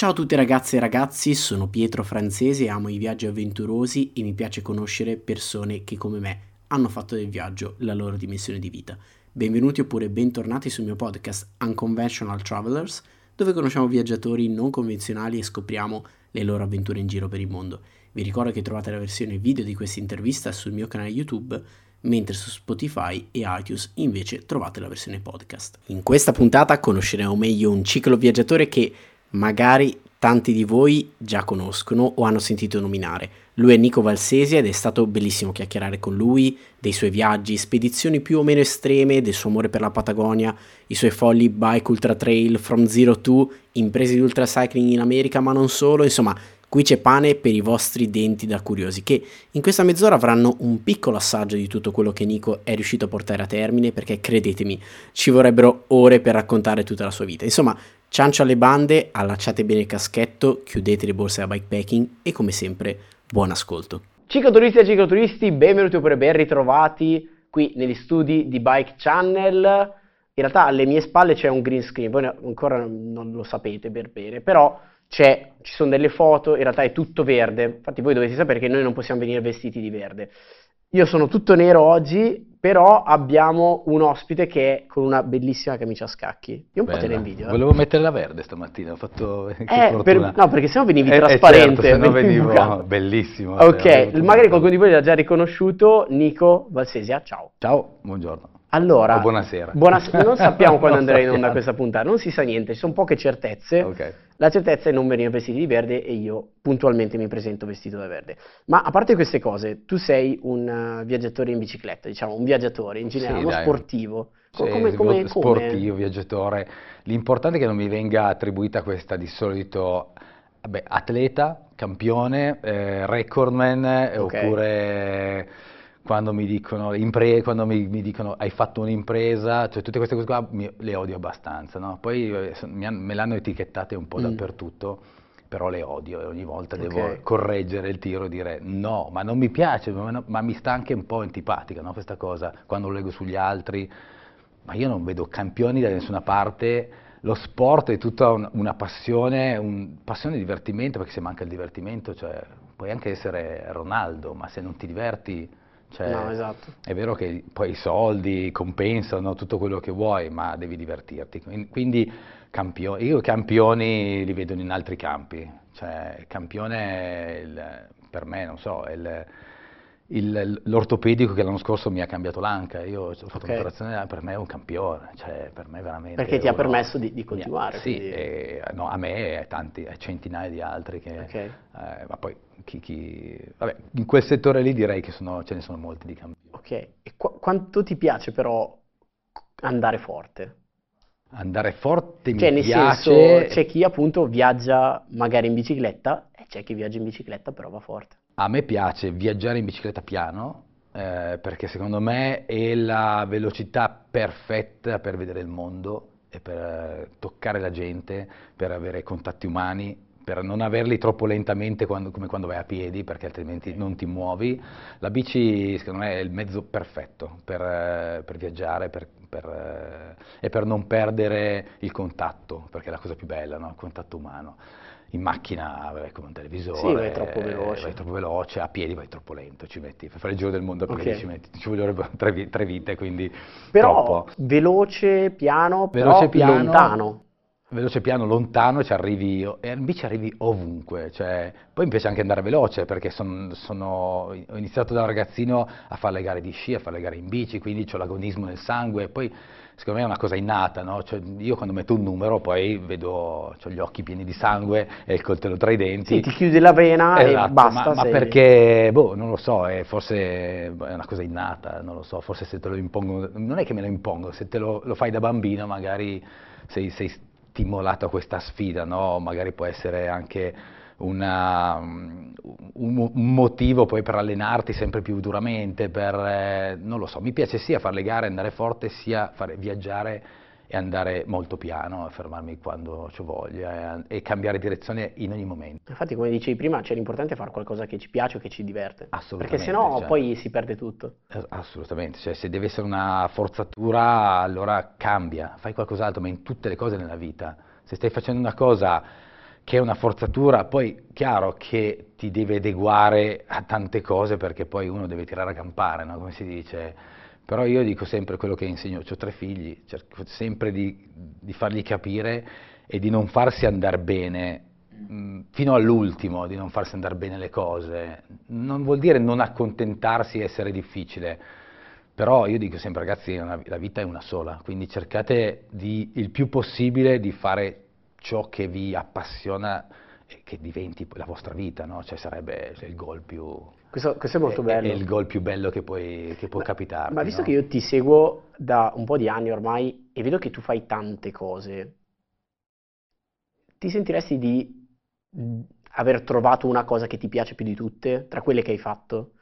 Ciao a tutti ragazze e ragazzi, sono Pietro Francesi, amo i viaggi avventurosi e mi piace conoscere persone che come me hanno fatto del viaggio la loro dimensione di vita. Benvenuti oppure bentornati sul mio podcast Unconventional Travelers, dove conosciamo viaggiatori non convenzionali e scopriamo le loro avventure in giro per il mondo. Vi ricordo che trovate la versione video di questa intervista sul mio canale YouTube, mentre su Spotify e iTunes invece trovate la versione podcast. In questa puntata conosceremo meglio un ciclo viaggiatore che magari tanti di voi già conoscono o hanno sentito nominare. Lui è Nico Valsesi ed è stato bellissimo chiacchierare con lui dei suoi viaggi, spedizioni più o meno estreme, del suo amore per la Patagonia, i suoi folli bike ultra trail from zero to, imprese di ultra cycling in America, ma non solo, insomma, Qui c'è pane per i vostri denti da curiosi, che in questa mezz'ora avranno un piccolo assaggio di tutto quello che Nico è riuscito a portare a termine, perché credetemi, ci vorrebbero ore per raccontare tutta la sua vita. Insomma, ciancio alle bande, allacciate bene il caschetto, chiudete le borse da bikepacking e come sempre, buon ascolto. Cicloturisti e cicloturisti, benvenuti oppure ben ritrovati qui negli studi di Bike Channel. In realtà alle mie spalle c'è un green screen, voi ancora non lo sapete per bene, però ci sono delle foto, in realtà è tutto verde, infatti voi dovete sapere che noi non possiamo venire vestiti di verde. Io sono tutto nero oggi, però abbiamo un ospite che è con una bellissima camicia a scacchi. Io un Bella. po' te ne invidio. Eh. Volevo mettere la verde stamattina, ho fatto... Eh, per, no, perché sennò venivi eh, eh trasparente. Eh, certo, sennò venivo bellissimo. Ok, magari qualcuno di voi l'ha già riconosciuto, Nico Valsesia, ciao. Ciao, buongiorno. Allora, o buonasera. Buonasera. Non sappiamo quando andrei in onda questa puntata, non si sa niente, ci sono poche certezze. Okay. La certezza è non venire vestiti di verde e io puntualmente mi presento vestito da verde. Ma a parte queste cose, tu sei un uh, viaggiatore in bicicletta, diciamo, un viaggiatore in generale, sì, uno sportivo. Sì, come, come, sportivo, viaggiatore. L'importante è che non mi venga attribuita questa di solito vabbè, atleta, campione, eh, recordman okay. oppure quando mi dicono, impre- quando mi, mi dicono hai fatto un'impresa, cioè tutte queste cose qua mi, le odio abbastanza, no? Poi eh, me l'hanno etichettate un po' mm. dappertutto, però le odio e ogni volta okay. devo correggere il tiro e dire no, ma non mi piace, ma, ma mi sta anche un po' antipatica no? questa cosa, quando lo leggo sugli altri, ma io non vedo campioni da nessuna parte, lo sport è tutta un, una passione, un, passione di divertimento, perché se manca il divertimento, cioè, puoi anche essere Ronaldo, ma se non ti diverti cioè, no, esatto. È vero che poi i soldi compensano tutto quello che vuoi, ma devi divertirti. Quindi campio- io campioni li vedo in altri campi. Cioè, campione il, per me, non so, è il, l'ortopedico che l'anno scorso mi ha cambiato l'anca, io ho fatto okay. un'operazione, per me è un campione, cioè per me veramente... Perché ti ha permesso di, di continuare? Sì, e, no, a me e a tanti, a centinaia di altri che... Okay. Eh, ma poi chi, chi... Vabbè, in quel settore lì direi che sono, ce ne sono molti di campioni. Ok, e qu- quanto ti piace però andare forte? Andare forte cioè, mi piace... Senso, c'è chi appunto viaggia magari in bicicletta e c'è chi viaggia in bicicletta però va forte. A me piace viaggiare in bicicletta piano eh, perché secondo me è la velocità perfetta per vedere il mondo e per eh, toccare la gente, per avere contatti umani, per non averli troppo lentamente quando, come quando vai a piedi perché altrimenti non ti muovi. La bici secondo me è il mezzo perfetto per, eh, per viaggiare per, per, eh, e per non perdere il contatto, perché è la cosa più bella, no? il contatto umano in macchina vai come un televisore, sì, vai troppo veloce. Vai troppo veloce, a piedi vai troppo lento, ci metti, per fare il giro del mondo a piedi okay. ci, metti, ci vogliono tre, tre, vite, quindi Però troppo. veloce, piano, veloce, piano, lontano. Veloce piano, lontano, ci arrivi e in bici arrivi ovunque, cioè, poi mi piace anche andare veloce perché son, sono, ho iniziato da ragazzino a fare le gare di sci, a fare le gare in bici, quindi ho l'agonismo nel sangue, poi secondo me è una cosa innata, no? cioè, io quando metto un numero poi vedo, ho gli occhi pieni di sangue e il coltello tra i denti. Sì, ti chiudi la vena esatto, e basta. Ma, ma perché, boh, non lo so, è forse è una cosa innata, non lo so, forse se te lo impongo, non è che me lo impongo, se te lo, lo fai da bambino magari sei, sei stimolato a questa sfida, no? magari può essere anche una, un, un, motivo poi per allenarti sempre più duramente, per, eh, non lo so, mi piace sia fare le gare, andare forte, sia fare, viaggiare e andare molto piano, fermarmi quando ho voglia e, e, cambiare direzione in ogni momento. Infatti come dicevi prima, c'è l'importante è fare qualcosa che ci piace o che ci diverte. Assolutamente. Perché sennò cioè, poi si perde tutto. Eh, assolutamente, cioè, se deve essere una forzatura allora cambia, fai qualcos'altro, ma in tutte le cose nella vita. Se stai facendo una cosa che è una forzatura, poi chiaro che ti devi adeguare a tante cose perché poi uno deve tirare a campare, no? come si dice. Però io dico sempre quello che insegno, ho tre figli, cerco sempre di, di fargli capire e di non farsi andare bene mh, fino all'ultimo, di non farsi andare bene le cose. Non vuol dire non accontentarsi e essere difficile, però io dico sempre ragazzi, la vita è una sola, quindi cercate di, il più possibile di fare ciò che vi appassiona e che diventi la vostra vita, no? Cioè sarebbe cioè, il gol più... Questo, questo, è molto bello. È il gol più bello che, puoi, che può capitare. Ma visto no? che io ti seguo da un po' di anni ormai e vedo che tu fai tante cose, ti sentiresti di aver trovato una cosa che ti piace più di tutte, tra quelle che hai fatto?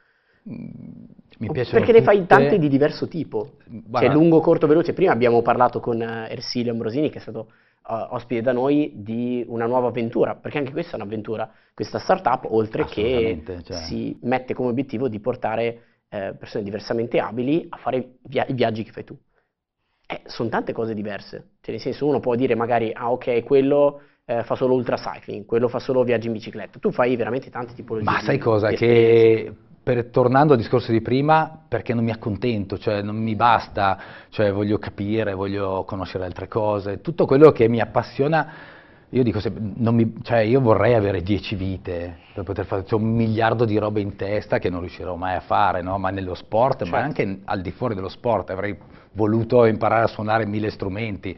Mi piace Perché ne fai tante di diverso tipo. Guarda, cioè lungo, corto, veloce. Prima abbiamo parlato con eh, Ersilio Ambrosini, che è stato uh, ospite da noi di una nuova avventura, perché anche questa è un'avventura, questa startup, oltre che cioè. si mette come obiettivo di portare eh, persone diversamente abili a fare via- i viaggi che fai tu. Eh, sono tante cose diverse, cioè nel senso uno può dire magari, ah ok, quello eh, fa solo ultra cycling, quello fa solo viaggi in bicicletta, tu fai veramente tante tipologie. Ma sai cosa? Che per, tornando al discorso di prima, perché non mi accontento, cioè non mi basta, cioè voglio capire, voglio conoscere altre cose, tutto quello che mi appassiona, io dico sempre, mi, cioè io vorrei avere dieci vite per poter fare, c'è un miliardo di robe in testa che non riuscirò mai a fare, no? ma nello sport, certo. ma anche al di fuori dello sport, avrei voluto imparare a suonare mille strumenti,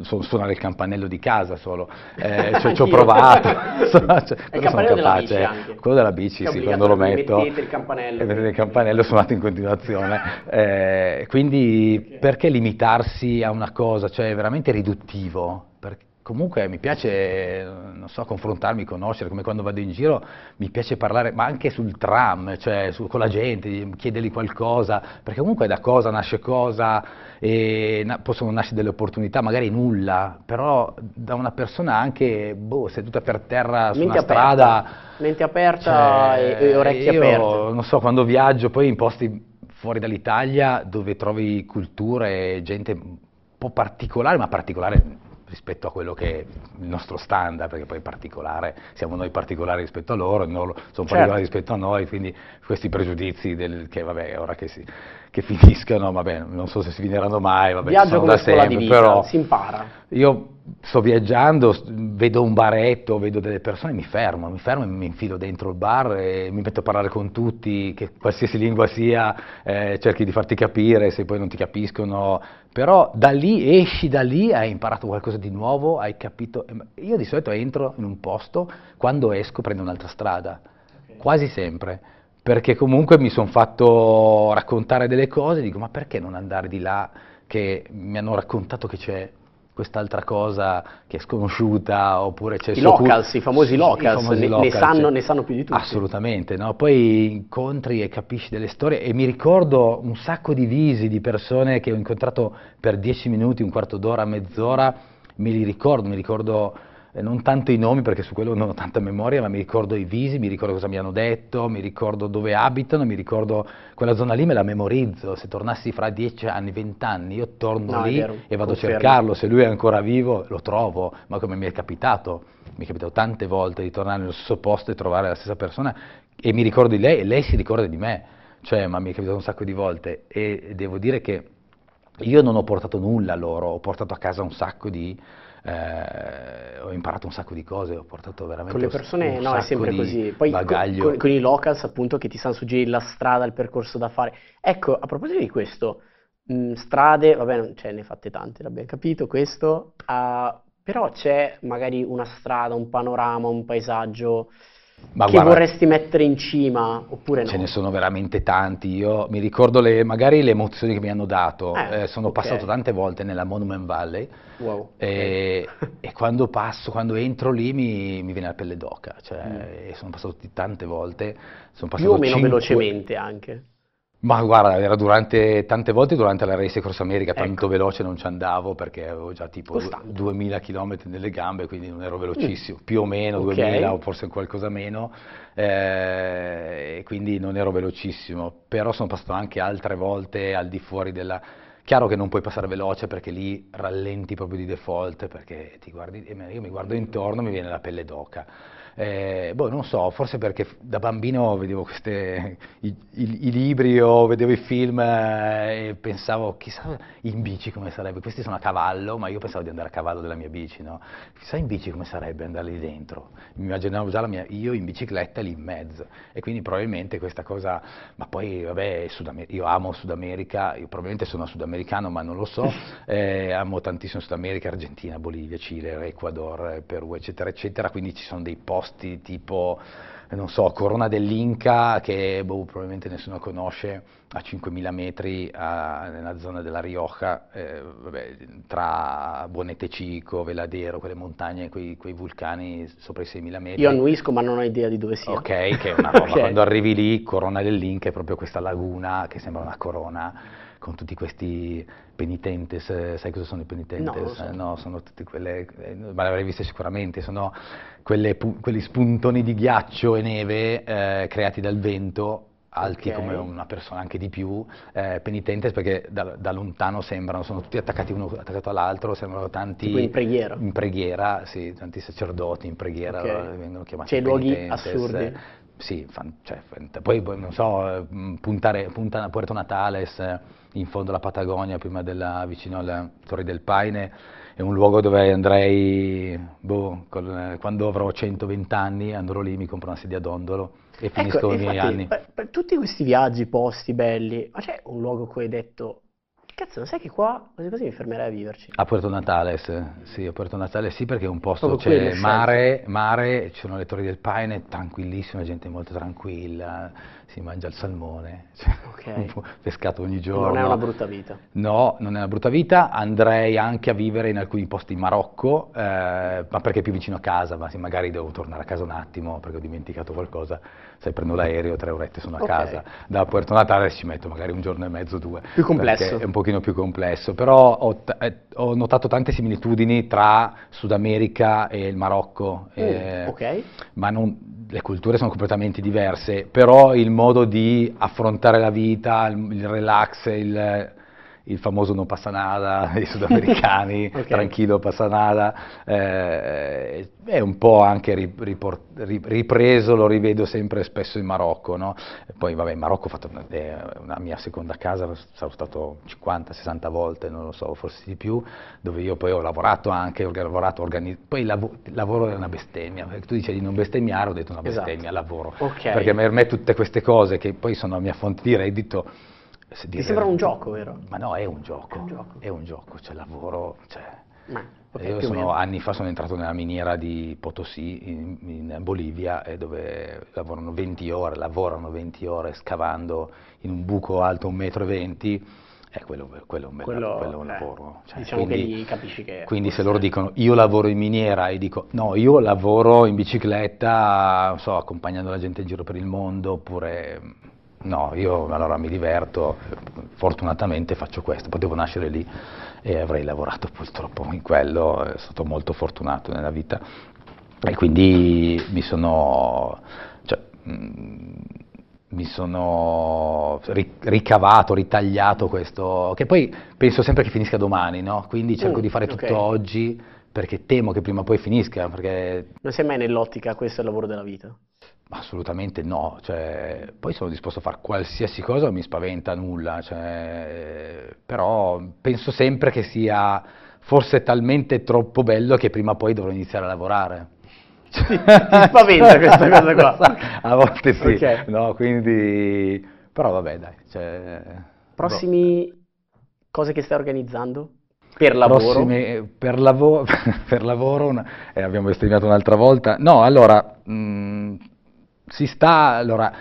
so, suonare il campanello di casa solo, eh, cioè, ci ho provato, cioè, quello sono capace, quello della bici sì, quando lo metto, mettete il campanello, mettete il campanello suonato in continuazione, eh, quindi okay. perché limitarsi a una cosa, cioè è veramente riduttivo, perché Comunque mi piace, non so, confrontarmi, conoscere, come quando vado in giro mi piace parlare, ma anche sul tram, cioè su, con la gente, chiedergli qualcosa, perché comunque da cosa nasce cosa, e na, possono nascere delle opportunità, magari nulla, però da una persona anche, boh, seduta per terra su mente una aperta, strada... Mente aperta cioè, e, e, orecchie io, aperte. non so, quando viaggio poi in posti fuori dall'Italia dove trovi culture e gente un po' particolare, ma particolare rispetto a quello che è il nostro standard, perché poi particolare siamo noi particolari rispetto a loro, loro sono certo. particolari rispetto a noi, quindi questi pregiudizi del, che vabbè, ora che, si, che finiscano, vabbè, non so se si finiranno mai, vabbè, Viaggio sono da sempre, vita, però si impara. Io sto viaggiando, vedo un baretto, vedo delle persone, mi fermo, mi fermo e mi infilo dentro il bar e mi metto a parlare con tutti, che qualsiasi lingua sia, eh, cerchi di farti capire, se poi non ti capiscono, però da lì, esci da lì, hai imparato qualcosa di nuovo, hai capito. Io di solito entro in un posto, quando esco prendo un'altra strada, okay. quasi sempre, perché comunque mi sono fatto raccontare delle cose, dico ma perché non andare di là che mi hanno raccontato che c'è quest'altra cosa che è sconosciuta oppure c'è I locals, i famosi locals, i famosi ne, locals ne, sanno, ne, sanno, più di tutti. Assolutamente, no? poi incontri e capisci delle storie e mi ricordo un sacco di visi di persone che ho incontrato per dieci minuti, un quarto d'ora, mezz'ora, me li ricordo, mi ricordo non tanto i nomi perché su quello non ho tanta memoria, ma mi ricordo i visi, mi ricordo cosa mi hanno detto, mi ricordo dove abitano, mi ricordo quella zona lì me la memorizzo, se tornassi fra dieci anni, vent'anni, io torno no, lì vero, e vado a cercarlo, se lui è ancora vivo lo trovo, ma come mi è capitato, mi è capitato tante volte di tornare nello stesso posto e trovare la stessa persona e mi ricordo di lei e lei si ricorda di me, cioè ma mi è capitato un sacco di volte e devo dire che io non ho portato nulla a loro, ho portato a casa un sacco di eh, ho imparato un sacco di cose, ho portato veramente Con le persone no, è sempre così. Poi con, con, con, i locals appunto che ti sanno suggerire la strada, il percorso da fare. Ecco, a proposito di questo, mh, strade, vabbè, cioè, ne hai fatte tante, l'abbiamo capito questo, uh, però c'è magari una strada, un panorama, un paesaggio ma che guarda, vorresti mettere in cima oppure no? Ce ne sono veramente tanti, io mi ricordo le, magari le emozioni che mi hanno dato, eh, eh, sono okay. passato tante volte nella Monument Valley wow, e, okay. e, quando passo, quando entro lì mi, mi viene la pelle d'oca, cioè, mm. sono passato tante volte. Sono Più o meno 5... velocemente anche. Ma guarda, era durante, tante volte durante la Race Cross America, ecco. tanto veloce non ci andavo perché avevo già tipo Costante. 2000 km nelle gambe, quindi non ero velocissimo, mm. più o meno okay. 2000 o forse qualcosa meno, eh, e quindi non ero velocissimo, però sono passato anche altre volte al di fuori della... Chiaro che non puoi passare veloce perché lì rallenti proprio di default, perché ti guardi, io mi guardo intorno e mi viene la pelle d'oca. Eh, boh, non so, forse perché da bambino vedevo queste, i, i, i libri o vedevo i film eh, e pensavo, chissà in bici come sarebbe, questi sono a cavallo, ma io pensavo di andare a cavallo della mia bici, no? Chissà in bici come sarebbe andare lì dentro. Mi immaginavo già mia, io in bicicletta lì in mezzo e quindi probabilmente questa cosa, ma poi vabbè, io amo Sud America, io probabilmente sono sudamericano ma non lo so, eh, amo tantissimo Sud America, Argentina, Bolivia, Cile, Ecuador, Perù, eccetera, eccetera, quindi ci sono dei posti posti tipo, non so, Corona dell'Inca, che boh, probabilmente nessuno conosce, a 5.000 metri a, nella zona della Rioja, eh, vabbè, tra Bonete Cico, Veladero, quelle montagne, quei, quei, vulcani sopra i 6.000 metri. Io annuisco ma non ho idea di dove sia. Ok, che è una roba, okay. quando arrivi lì, Corona dell'Inca è proprio questa laguna che sembra una corona con tutti questi penitentes, sai cosa sono i penitentes? No, so. no sono tutte quelle, eh, ma le avrei viste sicuramente, sono quelle, quegli spuntoni di ghiaccio e neve eh, creati dal vento alti okay. come una persona, anche di più, eh, penitentes perché da, da, lontano sembrano, sono tutti attaccati uno attaccato all'altro, sembrano tanti... Tipo in preghiera? In preghiera, sì, tanti sacerdoti in preghiera okay. vengono chiamati Cioè luoghi assurdi? Sì, fan, cioè, poi non so, puntare, punta Puerto Natales in fondo alla Patagonia, prima della, vicino alle Torri del Paine, è un luogo dove andrei, boh, con, quando avrò 120 anni, andrò lì, mi compro una sedia d'ondolo e ecco, finisco ecco, i miei anni. Per, per tutti questi viaggi, posti belli, ma c'è un luogo cui hai detto Cazzo, non sai che qua quasi quasi mi fermerei a viverci. A Puerto Natales, sì, a Puerto Natales sì, perché è un posto, c'è mare, mare, ci sono le torri del Paine, tranquillissima, gente molto tranquilla, si mangia il salmone, cioè, okay. pescato ogni giorno. Non è una brutta vita. No, non è una brutta vita, andrei anche a vivere in alcuni posti in Marocco, eh, ma perché è più vicino a casa, ma se magari devo tornare a casa un attimo perché ho dimenticato qualcosa, se prendo l'aereo, tre orette sono a okay. casa. Da Puerto Natales ci metto magari un giorno e mezzo, due. Più complesso. È un pochino più complesso, però ho, eh, ho notato tante similitudini tra Sud America e il Marocco. Mm, eh, ok. Ma non, le culture sono completamente diverse, però il modo di affrontare la vita, il relax, il, il, famoso non passa nada dei sudamericani, okay. tranquillo passa nada, eh, è un po' anche ripreso, lo rivedo sempre spesso in Marocco, no? poi vabbè in Marocco ho fatto una, una mia seconda casa, sono stato 50-60 volte, non lo so, forse di più, dove io poi ho lavorato anche, ho lavorato, organizz- poi il lav- lavoro è una bestemmia, tu dici di non bestemmiare, ho detto una esatto. bestemmia, esatto. lavoro, okay. perché per me tutte queste cose che poi sono la mia fonte di reddito, ti sembra un gioco, vero? Ma no, è un gioco, è un gioco, è un gioco cioè lavoro, cioè, Ma, okay, io sono, anni fa sono entrato nella miniera di Potosí in, in Bolivia dove lavorano 20 ore, lavorano 20 ore scavando in un buco alto 1,20 m eh, quello, quello, è un, bel, quello, quello è un eh, lavoro. Cioè, diciamo quindi, che capisci che... Quindi se loro dicono io lavoro in miniera e dico no, io lavoro in bicicletta, so, accompagnando la gente in giro per il mondo, oppure No, io allora mi diverto, fortunatamente faccio questo, potevo nascere lì e avrei lavorato purtroppo in quello, sono stato molto fortunato nella vita e quindi mi sono, cioè, mh, mm, mi sono ricavato, ritagliato questo, che poi penso sempre che finisca domani, no? quindi cerco mm, di fare tutto okay. oggi perché temo che prima o poi finisca. Perché... Non sei mai nell'ottica questo è il lavoro della vita? Assolutamente no, cioè, poi sono disposto a fare qualsiasi cosa, non mi spaventa nulla, cioè, però penso sempre che sia forse talmente troppo bello che prima o poi dovrò iniziare a lavorare. Ti, ti spaventa questa cosa qua? a volte sì, okay. no, quindi, però vabbè dai. Cioè, Prossimi boh. cose che stai organizzando? Per lavoro? Prossime, per, lavo per lavoro, una, eh, abbiamo bestemmiato un'altra volta. No, allora, mh, mm, si sta, allora,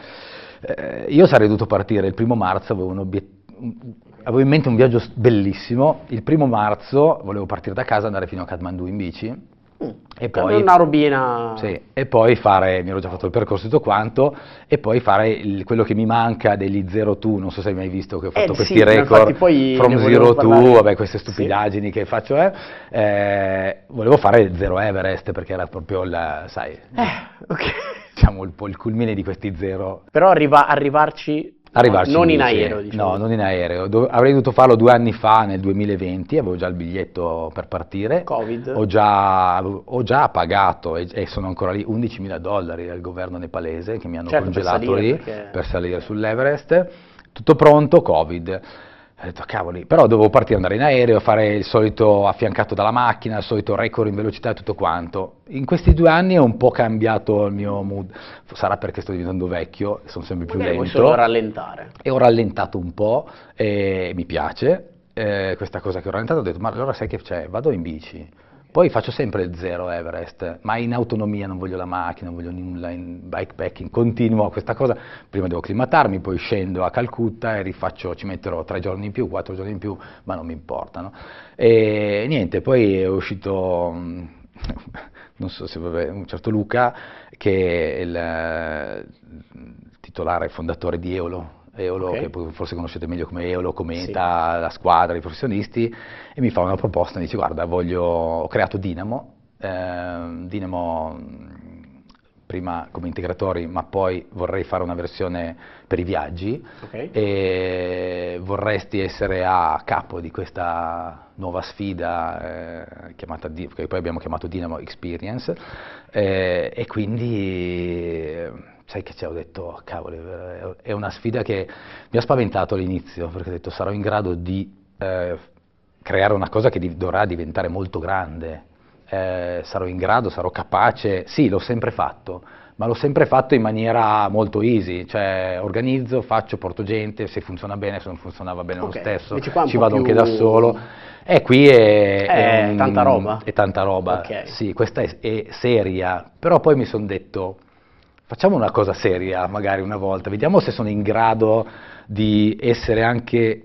eh, io sarei dovuto partire il primo marzo, avevo, avevo, in mente un viaggio bellissimo, il primo marzo volevo partire da casa, andare fino a Kathmandu in bici. E poi, una robina. Sì, e poi fare, mi ero già fatto il percorso tutto quanto, e poi fare il, quello che mi manca degli Zero To, non so se hai mai visto che ho fatto eh, questi sì, record, from Zero To, vabbè queste stupidaggini sì. che faccio, eh, eh, volevo fare Zero Everest perché era proprio il, sai, eh, okay. diciamo il, il culmine di questi zero. Però arriva, arrivarci Arrivarci non in, aereo, diciamo. No, non in aereo. Do avrei dovuto farlo due anni fa, nel 2020, avevo già il biglietto per partire. Covid. Ho già, ho già pagato e, e, sono ancora lì 11.000 dollari al governo nepalese che mi hanno certo, congelato per salire, lì perché... per salire sull'Everest. Tutto pronto, Covid. Ho detto, cavoli, però dovevo partire, andare in aereo, fare il solito affiancato dalla macchina, il solito record in velocità e tutto quanto. In questi due anni ho un po' cambiato il mio mood, sarà perché sto diventando vecchio, sono sempre più Magari lento. Vuoi solo rallentare. E ho rallentato un po' e mi piace eh, questa cosa che ho rallentato, ho detto, ma allora sai che c'è, vado in bici poi faccio sempre il zero Everest, ma in autonomia, non voglio la macchina, non voglio nulla, in bikepacking, continuo questa cosa, prima devo climatarmi, poi scendo a Calcutta e rifaccio, ci metterò tre giorni in più, quattro giorni in più, ma non mi importa. E niente, poi è uscito, non so se vabbè, un certo Luca, che è il titolare e fondatore di Eolo, Eolo, okay. che forse conoscete meglio come Eolo, Cometa, sì. la squadra, i professionisti, e mi fa una proposta, mi dice guarda, voglio, ho creato Dynamo, eh, Dynamo prima come integratori, ma poi vorrei fare una versione per i viaggi okay. e vorresti essere a capo di questa nuova sfida eh, chiamata, che poi abbiamo chiamato Dynamo Experience eh, e quindi sai che ci ho detto, cavoli, è una sfida che mi ha spaventato all'inizio, perché ho detto sarò in grado di eh, creare una cosa che dovrà diventare molto grande, eh, sarò in grado, sarò capace, sì, l'ho sempre fatto, ma l'ho sempre fatto in maniera molto easy, cioè organizzo, faccio, porto gente, se funziona bene, se non funzionava bene okay. lo stesso, ci vado anche da solo. E qui è, è, è un, tanta roba. È tanta roba, okay. sì, questa è, è seria, però poi mi sono detto facciamo una cosa seria magari una volta, vediamo se sono in grado di essere anche,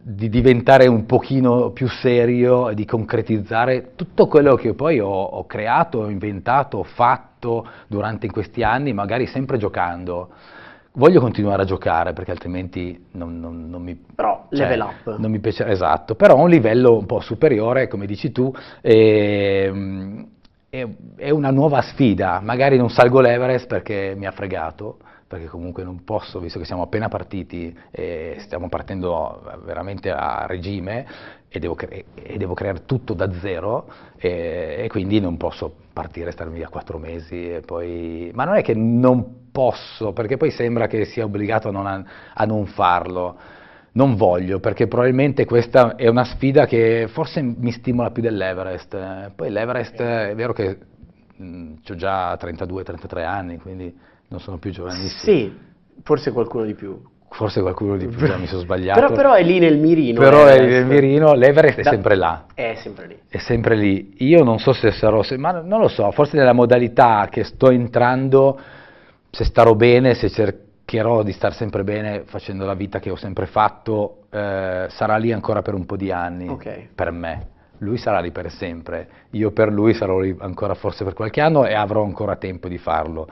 di diventare un pochino più serio e di concretizzare tutto quello che poi ho, ho creato, ho inventato, ho fatto durante questi anni, magari sempre giocando. Voglio continuare a giocare perché altrimenti non, non, non mi... Però cioè, level up. Non mi piace, esatto, però a un livello un po' superiore, come dici tu, e, è, è una nuova sfida, magari non salgo l'Everest perché mi ha fregato, perché comunque non posso, visto che siamo appena partiti e stiamo partendo veramente a regime e devo, cre e devo creare tutto da zero e, e, quindi non posso partire starmi via quattro mesi poi... Ma non è che non posso, perché poi sembra che sia obbligato a non, a non farlo non voglio, perché probabilmente questa è una sfida che forse mi stimola più dell'Everest. Poi l'Everest è vero che ho già 32-33 anni, quindi non sono più giovanissimo. Sì, forse qualcuno di più. Forse qualcuno di più, già mi sono sbagliato. però, però, è lì nel mirino. Però è lì nel mirino, l'Everest è da, sempre là. È sempre lì. È sempre lì. Io non so se sarò, se, ma non lo so, forse nella modalità che sto entrando, se starò bene, se cercherò cercherò di star sempre bene facendo la vita che ho sempre fatto, eh, sarà lì ancora per un po' di anni, okay. per me. Lui sarà lì per sempre, io per lui sarò lì ancora forse per qualche anno e avrò ancora tempo di farlo.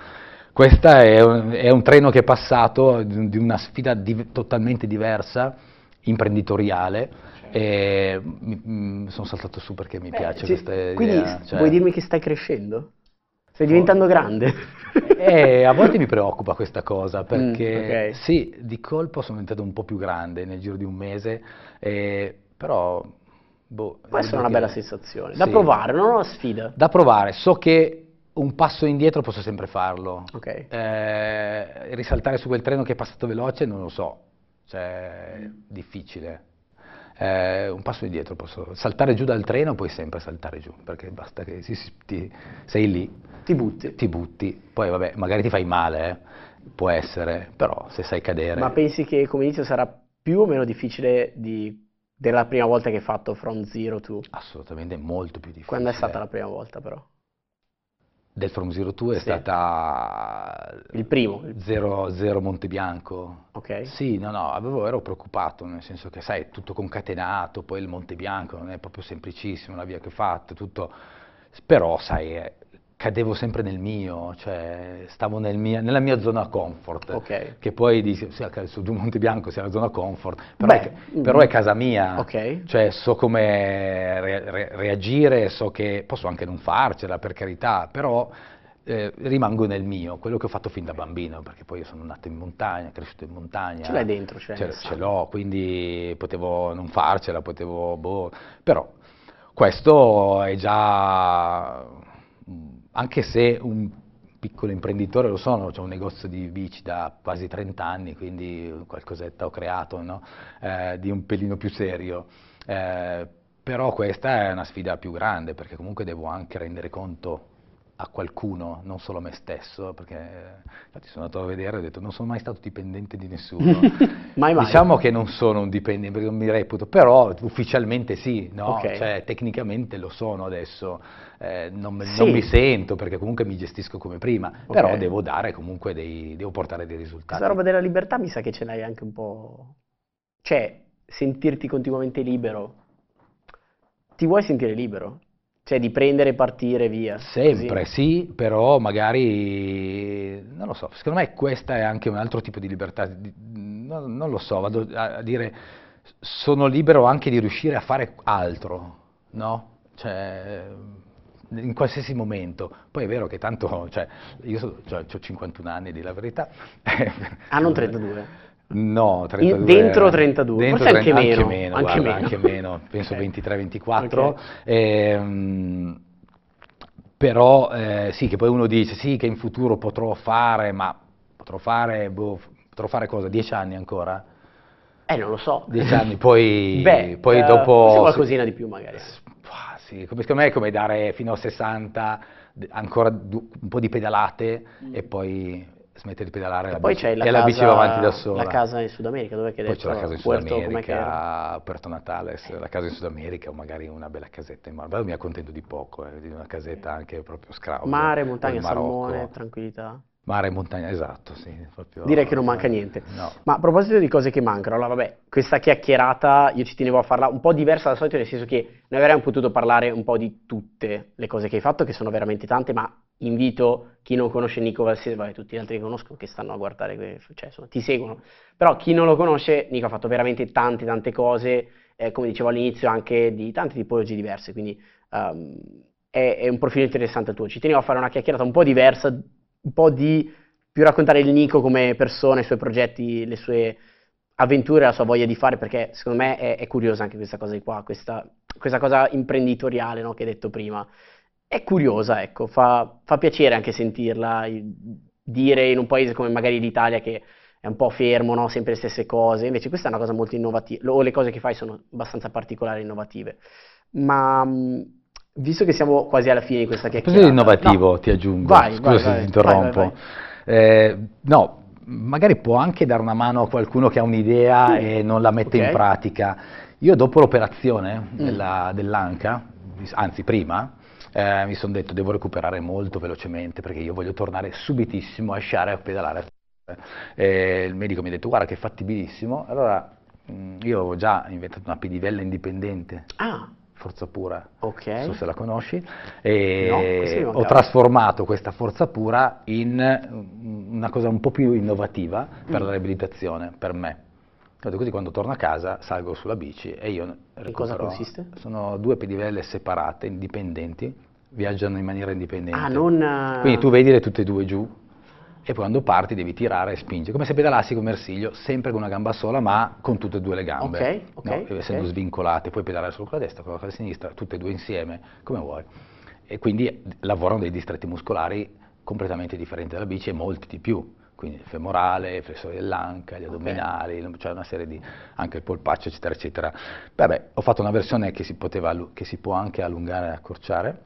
Questo è un, è un treno che è passato di, una sfida di, totalmente diversa, imprenditoriale, certo. e mi sono saltato su perché mi eh, piace questa idea. Quindi cioè... vuoi dirmi che stai crescendo? Stai diventando grande. Eh, a volte mi preoccupa questa cosa, perché mm, okay. sì, di colpo sono diventato un po' più grande nel giro di un mese, eh, però... Boh, Può essere una bella sensazione, da sì. provare, non una sfida. Da provare, so che un passo indietro posso sempre farlo. Okay. Eh, risaltare su quel treno che è passato veloce non lo so, cioè, è difficile eh, un passo indietro, posso saltare giù dal treno, puoi sempre saltare giù, perché basta che si, ti, sei lì, ti butti. ti butti, poi vabbè, magari ti fai male, eh, può essere, però se sai cadere... Ma pensi che come inizio sarà più o meno difficile di, della prima volta che hai fatto From Zero to... Assolutamente molto più difficile. Quando è stata la prima volta però? Del From Zero 2 è stata il primo Zero, zero Montebianco ok. Sì no no avevo, ero preoccupato nel senso che sai tutto concatenato poi il Montebianco non è proprio semplicissimo la via che ho fatto tutto. Però sai cadevo sempre nel mio, cioè stavo nel mia, nella mia zona comfort, okay. che poi su giù Monte Bianco sia la zona comfort, però, Beh, è, però è, mm. casa mia, okay. cioè so come re, re, reagire, so che posso anche non farcela per carità, però eh, rimango nel mio, quello che ho fatto fin da bambino, perché poi io sono nato in montagna, cresciuto in montagna. Ce l'hai dentro, cioè ce, ce l'ho, quindi potevo non farcela, potevo, boh, però questo è già, anche se un piccolo imprenditore lo sono, ho un negozio di bici da quasi 30 anni, quindi qualcosetta ho creato, no? eh, di un pelino più serio. Eh, però questa è una sfida più grande perché comunque devo anche rendere conto a qualcuno, non solo a me stesso, perché infatti sono andato a vedere e ho detto non sono mai stato dipendente di nessuno. mai mai. Diciamo che non sono un dipendente perché non mi reputo, però ufficialmente sì, no? okay. cioè, tecnicamente lo sono adesso, eh, non, sì. non, mi sento perché comunque mi gestisco come prima, okay. però devo dare comunque dei, devo portare dei risultati. Questa roba della libertà mi sa che ce l'hai anche un po', cioè sentirti continuamente libero, ti vuoi sentire libero? Cioè di prendere e partire via. Sempre, così. sì, però magari, non lo so, secondo me questa è anche un altro tipo di libertà, non, non lo so, vado a dire, sono libero anche di riuscire a fare altro, no? Cioè, in qualsiasi momento. Poi è vero che tanto, cioè, io so, cioè, ho 51 anni di la verità. Ah, non 32? No, 32. dentro 32, dentro forse 30, anche, meno. Anche meno, anche, guarda, meno. anche meno, penso okay. 23-24. Okay. Ehm, però eh, sì, che poi uno dice sì che in futuro potrò fare, ma potrò fare, boh, potrò fare cosa? 10 anni ancora? Eh, non lo so. 10 anni, poi, Beh, poi uh, dopo... qualcosina di più magari. Sì, secondo me è come dare fino a 60 ancora un po' di pedalate mm. e poi smette di pedalare e la, poi bici, c'è la, e casa, la bici va avanti da sola. La casa in Sud America, dove che Poi c'è la casa in Sud America, Puerto Natales, la casa in Sud America o magari una bella casetta in mare. Mi accontento di poco, eh, di una casetta anche proprio scrausa. Mare, montagna, salmone, tranquillità. Mare e montagna, esatto, sì. Proprio, Direi che non manca niente. No. Ma a proposito di cose che mancano, allora vabbè, questa chiacchierata io ci tenevo a farla un po' diversa dal solito, nel senso che noi avremmo potuto parlare un po' di tutte le cose che hai fatto, che sono veramente tante, ma invito chi non conosce Nico Valsese, vabbè, tutti gli altri che conoscono, che stanno a guardare, cioè insomma, ti seguono, però chi non lo conosce, Nico ha fatto veramente tante tante cose, eh, come dicevo all'inizio, anche di tante tipologie diverse, quindi um, è, è, un profilo interessante il tuo. Ci tenevo a fare una chiacchierata un po' diversa, un po' di più raccontare il Nico come persona, i suoi progetti, le sue avventure, la sua voglia di fare, perché secondo me è, è curiosa anche questa cosa di qua, questa, questa cosa imprenditoriale no, che hai detto prima è curiosa, ecco, fa, fa piacere anche sentirla, dire in un paese come magari l'Italia che è un po' fermo, no? sempre le stesse cose, invece questa è una cosa molto innovativa, o le cose che fai sono abbastanza particolari e innovative. Ma visto che siamo quasi alla fine di questa chiacchierata... Così innovativo, no. ti aggiungo, vai, scusa vai, se vai, ti interrompo. Eh, no, magari può anche dare una mano a qualcuno che ha un'idea mm. e non la mette okay. in pratica. Io dopo l'operazione mm. dell'ANCA, anzi prima, eh, mi sono detto devo recuperare molto velocemente perché io voglio tornare subitissimo a sciare e a pedalare. Eh, il medico mi ha detto guarda che è fattibilissimo, allora mm, io avevo già inventato una pedivella indipendente. Ah. Forza pura, okay. non so se la conosci, e no, ho trasformato questa forza pura in una cosa un po' più innovativa per mm. la riabilitazione, per me. Così quando torno a casa salgo sulla bici e io recupero. In cosa consiste? Sono due pedivelle separate, indipendenti, viaggiano in maniera indipendente. Ah, non... Quindi tu vedi le tutte e due giù e poi quando parti devi tirare e spingere, come se pedalassi con Mersiglio, sempre con una gamba sola ma con tutte e due le gambe, okay, okay, no? essendo okay. svincolate, puoi pedalare solo con la destra, con la sinistra, tutte e due insieme, come vuoi. E quindi lavorano dei distretti muscolari completamente differenti dalla bici e molti di più quindi il femorale, il flessore dell'anca, gli addominali, okay. cioè una serie di, anche il polpaccio, eccetera, eccetera. Vabbè, ho fatto una versione che si, poteva, che si può anche allungare e accorciare,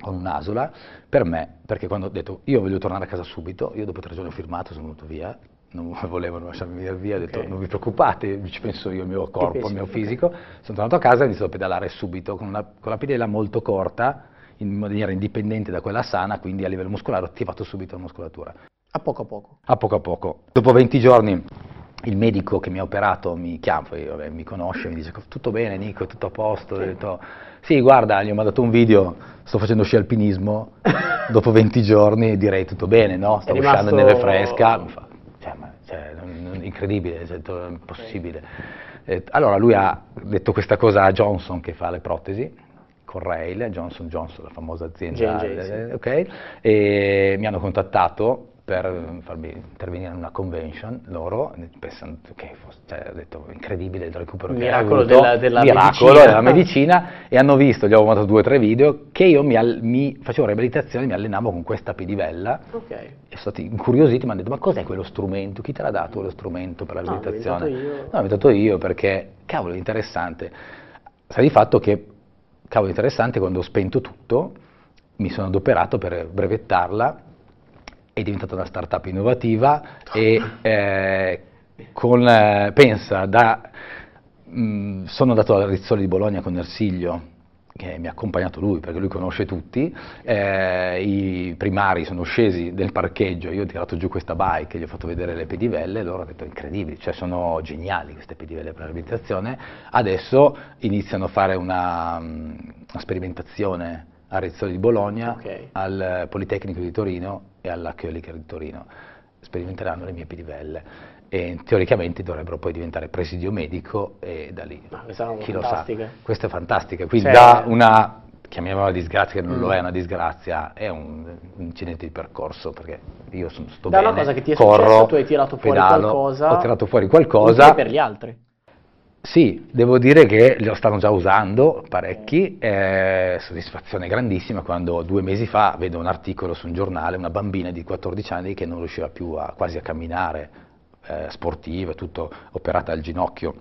con un'asola, per me, perché quando ho detto io voglio tornare a casa subito, io dopo tre giorni ho firmato, sono venuto via, non volevano lasciarmi venire via, ho detto okay. non vi preoccupate, ci penso io, il mio corpo, il mio fisico, okay. sono tornato a casa e ho iniziato a pedalare subito, con, una, con la pedela molto corta, in maniera indipendente da quella sana, quindi a livello muscolare ho attivato subito la muscolatura. A poco a poco. A poco a poco. Dopo 20 giorni il medico che mi ha operato mi chiama, poi, vabbè, mi conosce, mi dice tutto bene Nico, tutto a posto. Sì. Ho detto sì, guarda, gli ho mandato un video, sto facendo sci alpinismo, dopo 20 giorni direi tutto bene, no? Stavo rimasto... uscendo neve fresca. Mi fa, cioè, ma, cioè, incredibile, cioè, impossibile. Okay. allora lui ha detto questa cosa a Johnson che fa le protesi, Rail, Johnson Johnson, la famosa azienda, J&J, sì. okay, e mi hanno contattato per farmi intervenire in una convention loro, pensando che fosse, cioè, ho detto incredibile il recupero miracolo che della, della miracolo medicina. della medicina e hanno visto, gli ho mandato due o tre video, che io mi, mi facevo riabilitazione, mi allenavo con questa pedivella okay. e sono stati incuriositi, mi hanno detto ma cos'è quello strumento, chi te l'ha dato quello strumento per la riabilitazione? No, l'ho no, inventato io perché, cavolo, interessante. Sa di fatto che, cavolo, interessante, quando ho spento tutto, mi sono adoperato per brevettarla è diventata una startup innovativa e eh, con, eh, pensa, da, mh, mm, sono andato al Rizzoli di Bologna con Ersiglio, che mi ha accompagnato lui perché lui conosce tutti, eh, i primari sono scesi del parcheggio, io ho tirato giù questa bike, gli ho fatto vedere le pedivelle e loro hanno detto incredibili, cioè sono geniali queste pedivelle per la riabilitazione, adesso iniziano a fare una, mm, una sperimentazione a Rizzoli di Bologna, okay. al Politecnico di Torino e alla Köliker di Torino. Sperimenteranno le mie pedivelle e teoricamente dovrebbero poi diventare presidio medico e da lì Ma chi lo sa. Questa è fantastica, quindi cioè, da una chiamiamola disgrazia che non mm. lo è una disgrazia, è un, un, incidente di percorso perché io sono, sto da bene, una cosa che ti è corro, successa, tu hai tirato fuori pedalo, qualcosa, ho tirato fuori qualcosa per gli altri. Sì, devo dire che lo stanno già usando parecchi, eh, soddisfazione grandissima quando due mesi fa vedo un articolo su un giornale, una bambina di 14 anni che non riusciva più a, quasi a camminare, eh, sportiva, tutto operata al ginocchio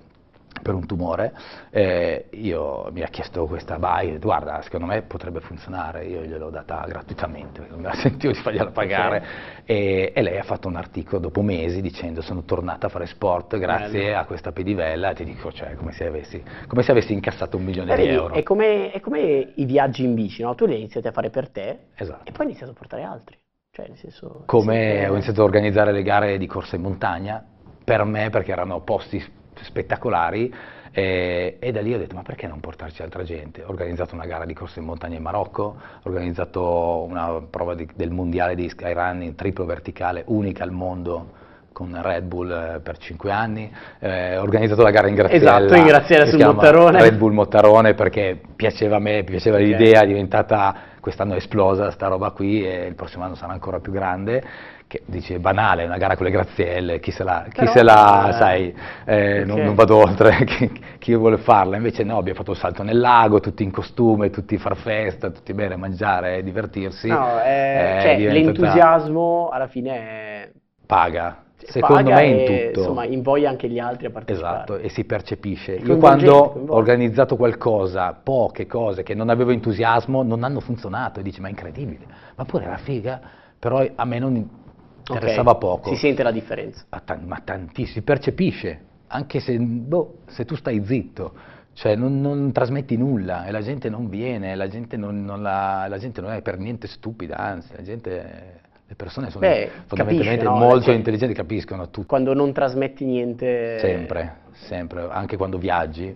per un tumore, eh, io, mi ha chiesto questa bike, guarda, secondo me potrebbe funzionare, io gliel'ho data gratuitamente, non me la sentivo di fargliela pagare, e, e, lei ha fatto un articolo dopo mesi dicendo sono tornata a fare sport grazie Bello. a questa pedivella, e ti dico, cioè, come se avessi, come se avessi incassato un milione di euro. È come, è come, i viaggi in bici, no? tu li hai iniziati a fare per te esatto. e poi hai iniziato a portare altri. Cioè, senso, come ho iniziato a organizzare le gare di corsa in montagna, per me perché erano posti spettacolari e, e, da lì ho detto ma perché non portarci altra gente? Ho organizzato una gara di corsa in montagna in Marocco, ho organizzato una prova di, del mondiale di skyrunning triplo verticale unica al mondo con Red Bull eh, per 5 anni, eh, ho organizzato la gara in Graziella, esatto, in Graziella sul Mottarone. Red Bull Mottarone perché piaceva a me, piaceva okay. l'idea, è diventata, quest'anno è esplosa sta roba qui e il prossimo anno sarà ancora più grande che dici è banale, una gara con le grazielle, chi se la, chi se la eh, sai, eh, okay. non, non, vado oltre, chi, chi, vuole farla, invece no, abbiamo fatto il salto nel lago, tutti in costume, tutti far festa, tutti bene a mangiare, divertirsi. No, eh, cioè, l'entusiasmo alla fine è... paga. Secondo me in tutto. Insomma, invoglia anche gli altri a partecipare. Esatto, e si percepisce. Io quando ho organizzato qualcosa, poche cose che non avevo entusiasmo, non hanno funzionato. E dici, ma è incredibile. Ma pure era figa, però a me non interessava okay. poco. Si sente la differenza. Ma, ma tantissimo, si percepisce, anche se, boh, se tu stai zitto, cioè non, non, trasmetti nulla e la gente non viene, la gente non, non, la, la gente non è per niente stupida, anzi, la gente le persone sono Beh, fondamentalmente capisce, no? molto cioè, intelligenti, capiscono tutto. Quando non trasmetti niente... Sempre, sempre, anche quando viaggi,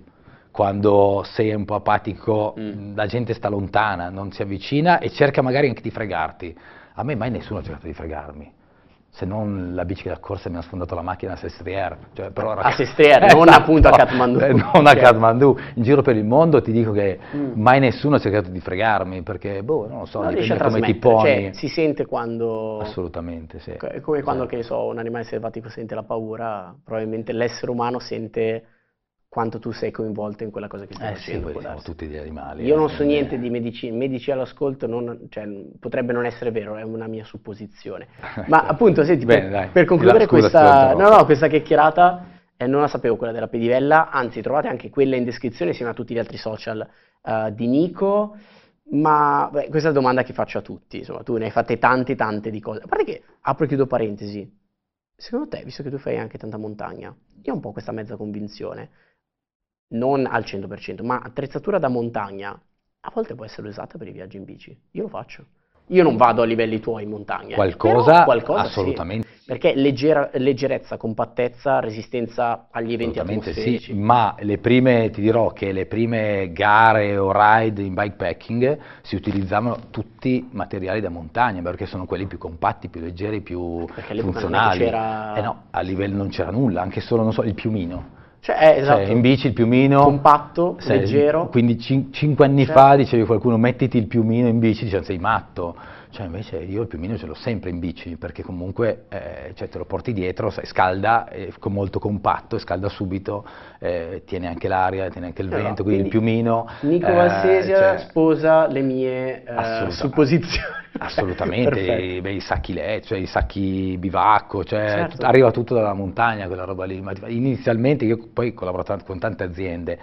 quando sei un po' apatico, mm. la gente sta lontana, non si avvicina e cerca magari anche di fregarti. A me mai nessuno ha cercato di fregarmi se non la bici da corsa mi ha sfondato la macchina a Sestriere. Cioè, però, a Sestriere, eh, non appunto a Kathmandu. Eh, non a Kathmandu, in giro per il mondo ti dico che mm. mai nessuno ha cercato di fregarmi, perché, boh, non lo so, non dipende come ti poni. Cioè, si sente quando... Assolutamente, sì. È come quando, sì. che so, un animale selvatico sente la paura, probabilmente l'essere umano sente quanto tu sei coinvolto in quella cosa che stai eh facendo. Sì, siamo tutti degli animali. Io eh, non so niente di medicina, medici all'ascolto non, cioè, potrebbe non essere vero, è una mia supposizione. Ma appunto, senti, Bene, per, per, concludere questa, no, no, questa chiacchierata, eh, non la sapevo quella della pedivella, anzi trovate anche quella in descrizione insieme a tutti gli altri social uh, di Nico. Ma beh, questa è la domanda che faccio a tutti, insomma, tu ne hai fatte tante tante di cose. A parte che, apro e chiudo parentesi, secondo te, visto che tu fai anche tanta montagna, io ho un po' questa mezza convinzione, non al 100%, ma attrezzatura da montagna a volte può essere usata per i viaggi in bici. Io lo faccio. Io non vado a livelli tuoi in montagna. Qualcosa, qualcosa assolutamente. Sì, perché leggera, leggerezza, compattezza, resistenza agli eventi atmosferici. Sì, ma le prime, ti dirò che le prime gare o ride in bikepacking si utilizzavano tutti materiali da montagna, perché sono quelli più compatti, più leggeri, più perché funzionali. Non c'era... Eh no, a livello non c'era nulla, anche solo, non so, il piumino Cioè, eh, esatto. Cioè, in bici il piumino... Compatto, sei, leggero. Quindi cin- cinque anni certo. fa dicevi qualcuno mettiti il piumino in bici, diceva sei matto. Cioè invece io il piumino ce l'ho sempre in bici perché comunque eh, cioè, te lo porti dietro, sai, scalda, è molto compatto, scalda subito, eh, tiene anche l'aria, tiene anche il Però, vento, quindi, quindi, il piumino... Nico Valsesia cioè, sposa le mie eh, supposizioni. Assolutamente, i sacchi LED, cioè i sacchi bivacco, cioè certo. arriva tutto dalla montagna quella roba lì. Ma inizialmente io poi ho collaborato con tante aziende,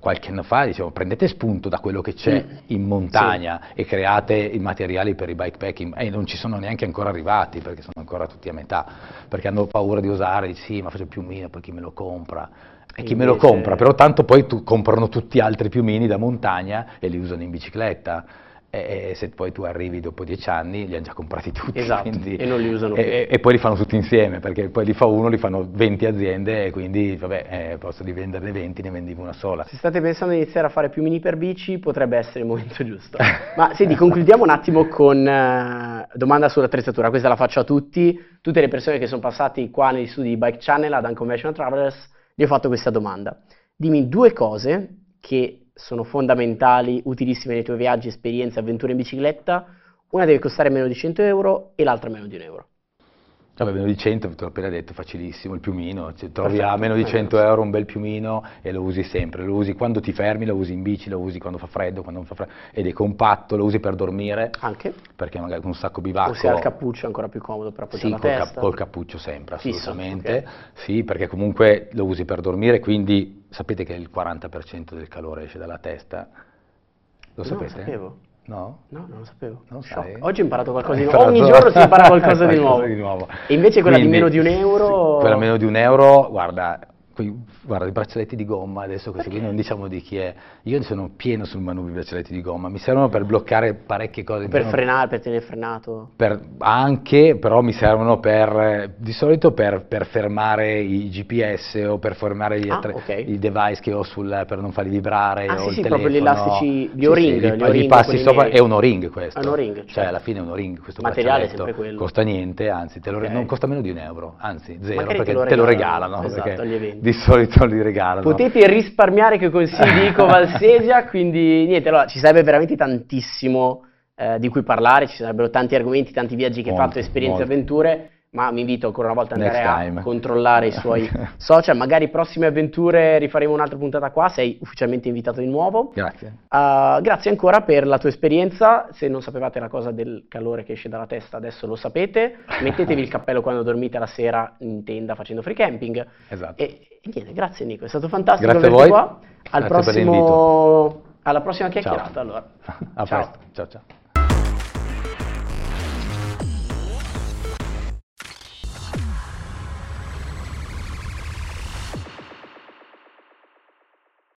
qualche anno fa dicevo prendete spunto da quello che c'è mm. in montagna sì. e create i materiali per i bikepacking e non ci sono neanche ancora arrivati perché sono ancora tutti a metà, perché hanno paura di usare, sì ma faccio piumino, poi chi me lo compra? E chi me lo compra, però tanto poi tu, comprano tutti altri piumini da montagna e li usano in bicicletta e se poi tu arrivi dopo dieci anni li hanno già comprati tutti esatto, quindi, e non li usano più. e, e, poi li fanno tutti insieme perché poi li fa uno, li fanno 20 aziende e quindi vabbè eh, posso di venderne 20 ne vendi una sola. Se state pensando di iniziare a fare più mini per bici potrebbe essere il momento giusto. Ma senti concludiamo un attimo con uh, domanda sull'attrezzatura. Questa la faccio a tutti. Tutte le persone che sono passate qua negli studi di Bike Channel ad Unconventional Travelers gli ho fatto questa domanda. Dimmi due cose che sono fondamentali, utilissime nei tuoi viaggi, esperienze, avventure in bicicletta, una deve costare meno di 100 euro e l'altra meno di un euro. Vabbè, meno di 100, te l'ho appena detto, facilissimo, il piumino, cioè, trovi a meno di 100 euro un bel piumino e lo usi sempre, lo usi quando ti fermi, lo usi in bici, lo usi quando fa freddo, quando non fa freddo, ed è compatto, lo usi per dormire. Anche? Perché magari con un sacco bivacco. O se ha il cappuccio è ancora più comodo per appoggiare sì, la testa. Sì, col cappuccio sempre, assolutamente. Fisso, okay. Sì, perché comunque lo usi per dormire, quindi sapete che il 40% del calore esce dalla testa? Lo sapete? Non lo sapevo. No? No, non lo sapevo. Non Oggi ho imparato qualcosa di nuovo. Ogni giorno si impara qualcosa di nuovo. di nuovo. E invece quella Quindi, di meno di un euro? Quella meno di un euro, guarda, qui, guarda, i braccialetti di gomma, adesso questi qui non diciamo di chi è, io sono pieno sul manubrio di braccialetti di gomma, mi servono per bloccare parecchie cose. Per frenare, per tenere frenato? Per, anche, però mi servono per, di solito per, per fermare i GPS o per fermare gli, ah, okay. i device che ho sul, per non farli vibrare ah, o sì, sì, telefono. proprio gli elastici, gli o-ring. Sì, sì, gli, gli passi sopra, è un o-ring questo. È un o-ring, cioè, cioè alla fine è un o-ring questo Materiale è sempre quello. Costa niente, anzi, okay. non costa meno di un euro, anzi zero, Magari perché te lo regalano, te lo regalano esatto, di solito li regalano. Potete risparmiare che consigli dico Valsesia, quindi niente, allora ci sarebbe veramente tantissimo eh, di cui parlare, ci sarebbero tanti argomenti, tanti viaggi che hai fatto, esperienze, molto. avventure, ma mi invito ancora una volta ad andare a controllare i suoi social, magari prossime avventure rifaremo un'altra puntata qua, sei ufficialmente invitato di nuovo. Grazie. Uh, grazie ancora per la tua esperienza, se non sapevate la cosa del calore che esce dalla testa adesso lo sapete, mettetevi il cappello quando dormite la sera in tenda facendo free camping. Esatto. E, e niente, grazie Nico, è stato fantastico grazie averti qua. Al prossimo, alla prossima chiacchierata ciao. allora. A ciao. presto, ciao ciao.